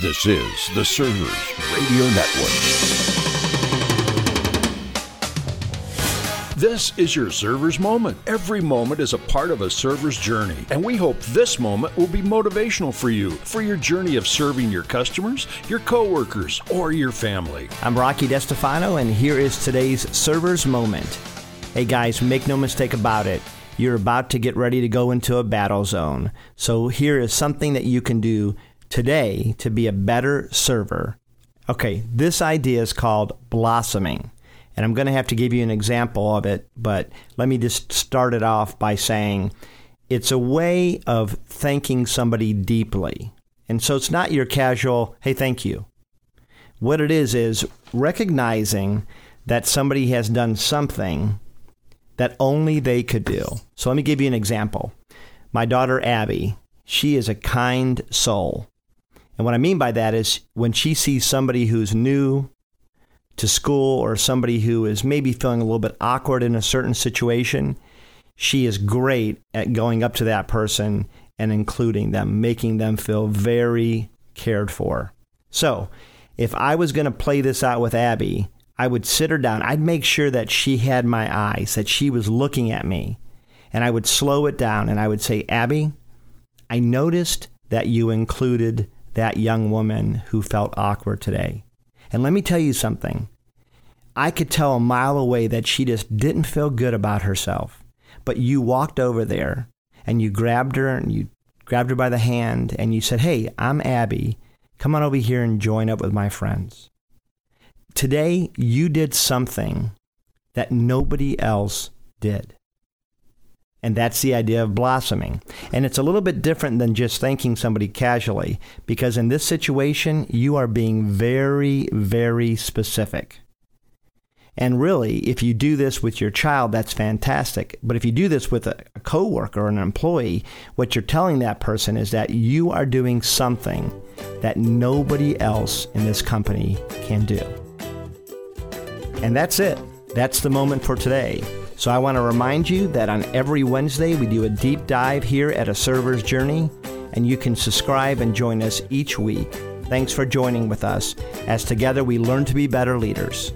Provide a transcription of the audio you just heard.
This is the Servers Radio Network. This is your server's moment. Every moment is a part of a server's journey, and we hope this moment will be motivational for you for your journey of serving your customers, your coworkers, or your family. I'm Rocky DeStefano, and here is today's server's moment. Hey guys, make no mistake about it. You're about to get ready to go into a battle zone. So here is something that you can do today to be a better server. Okay, this idea is called blossoming. And I'm going to have to give you an example of it, but let me just start it off by saying it's a way of thanking somebody deeply. And so it's not your casual, hey, thank you. What it is, is recognizing that somebody has done something that only they could do. So let me give you an example. My daughter, Abby, she is a kind soul. And what I mean by that is when she sees somebody who's new, to school or somebody who is maybe feeling a little bit awkward in a certain situation, she is great at going up to that person and including them, making them feel very cared for. So, if I was going to play this out with Abby, I would sit her down. I'd make sure that she had my eyes, that she was looking at me. And I would slow it down and I would say, Abby, I noticed that you included that young woman who felt awkward today. And let me tell you something. I could tell a mile away that she just didn't feel good about herself. But you walked over there and you grabbed her and you grabbed her by the hand and you said, Hey, I'm Abby. Come on over here and join up with my friends. Today, you did something that nobody else did. And that's the idea of blossoming. And it's a little bit different than just thanking somebody casually, because in this situation, you are being very, very specific. And really, if you do this with your child, that's fantastic. But if you do this with a, a coworker or an employee, what you're telling that person is that you are doing something that nobody else in this company can do. And that's it. That's the moment for today. So I want to remind you that on every Wednesday we do a deep dive here at A Server's Journey, and you can subscribe and join us each week. Thanks for joining with us as together we learn to be better leaders.